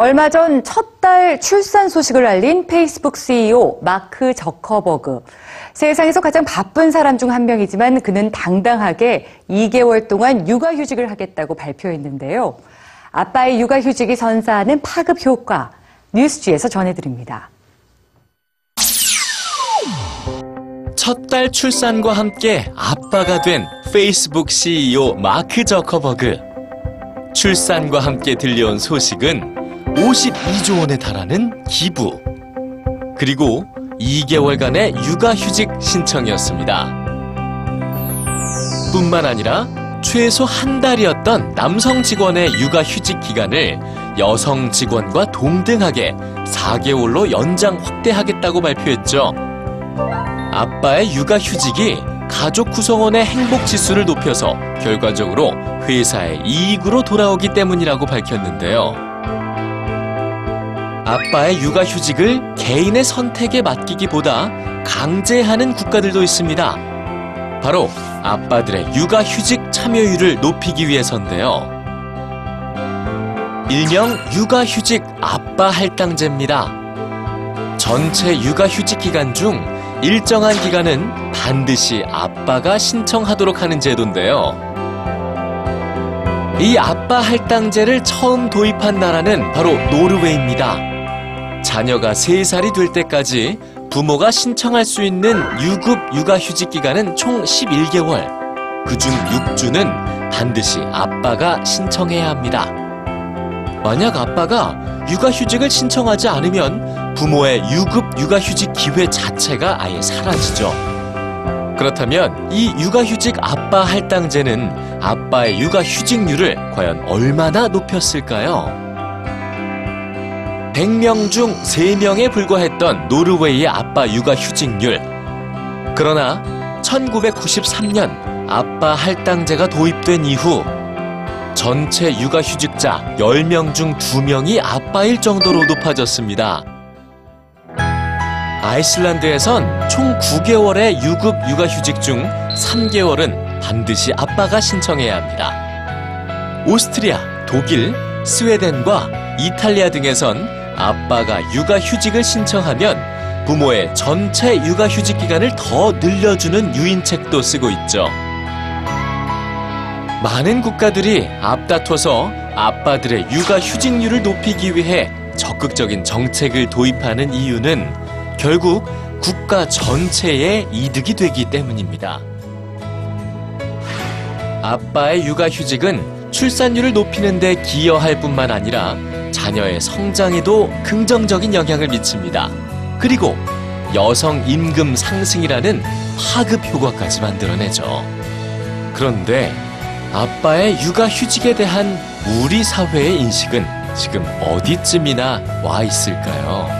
얼마 전첫달 출산 소식을 알린 페이스북 CEO 마크 저커버그. 세상에서 가장 바쁜 사람 중 한 명이지만 그는 당당하게 2개월 동안 육아휴직을 하겠다고 발표했는데요. 아빠의 육아휴직이 선사하는 파급 효과. 뉴스지에서 전해드립니다. 첫달 출산과 함께 아빠가 된 페이스북 CEO 마크 저커버그. 출산과 함께 들려온 소식은 52조 원에 달하는 기부. 그리고 2개월간의 육아휴직 신청이었습니다. 뿐만 아니라 최소 한 달이었던 남성 직원의 육아휴직 기간을 여성 직원과 동등하게 4개월로 연장 확대하겠다고 발표했죠. 아빠의 육아휴직이 가족 구성원의 행복 지수를 높여서 결과적으로 회사의 이익으로 돌아오기 때문이라고 밝혔는데요. 아빠의 육아휴직을 개인의 선택에 맡기기보다 강제하는 국가들도 있습니다. 바로 아빠들의 육아휴직 참여율을 높이기 위해서인데요. 일명 육아휴직 아빠 할당제입니다. 전체 육아휴직 기간 중 일정한 기간은 반드시 아빠가 신청하도록 하는 제도인데요. 이 아빠 할당제를 처음 도입한 나라는 바로 노르웨이입니다. 자녀가 3살이 될 때까지 부모가 신청할 수 있는 유급 육아휴직 기간은 총 11개월. 그중 6주는 반드시 아빠가 신청해야 합니다. 만약 아빠가 육아휴직을 신청하지 않으면 부모의 유급 육아휴직 기회 자체가 아예 사라지죠. 그렇다면 이 육아휴직 아빠 할당제는 아빠의 육아휴직률을 과연 얼마나 높였을까요? 100명 중 3명에 불과했던 노르웨이의 아빠 육아 휴직률. 그러나 1993년 아빠 할당제가 도입된 이후 전체 육아 휴직자 10명 중 2명이 아빠일 정도로 높아졌습니다. 아이슬란드에선 총 9개월의 유급 육아 휴직 중 3개월은 반드시 아빠가 신청해야 합니다. 오스트리아, 독일, 스웨덴과 이탈리아 등에선 아빠가 육아휴직을 신청하면 부모의 전체 육아휴직 기간을 더 늘려주는 유인책도 쓰고 있죠. 많은 국가들이 앞다퉈서 아빠들의 육아휴직률을 높이기 위해 적극적인 정책을 도입하는 이유는 결국 국가 전체의 이득이 되기 때문입니다. 아빠의 육아휴직은 출산율을 높이는 데 기여할 뿐만 아니라 자녀의 성장에도 긍정적인 영향을 미칩니다. 그리고 여성 임금 상승이라는 파급 효과까지 만들어내죠. 그런데 아빠의 육아 휴직에 대한 우리 사회의 인식은 지금 어디쯤이나 와 있을까요?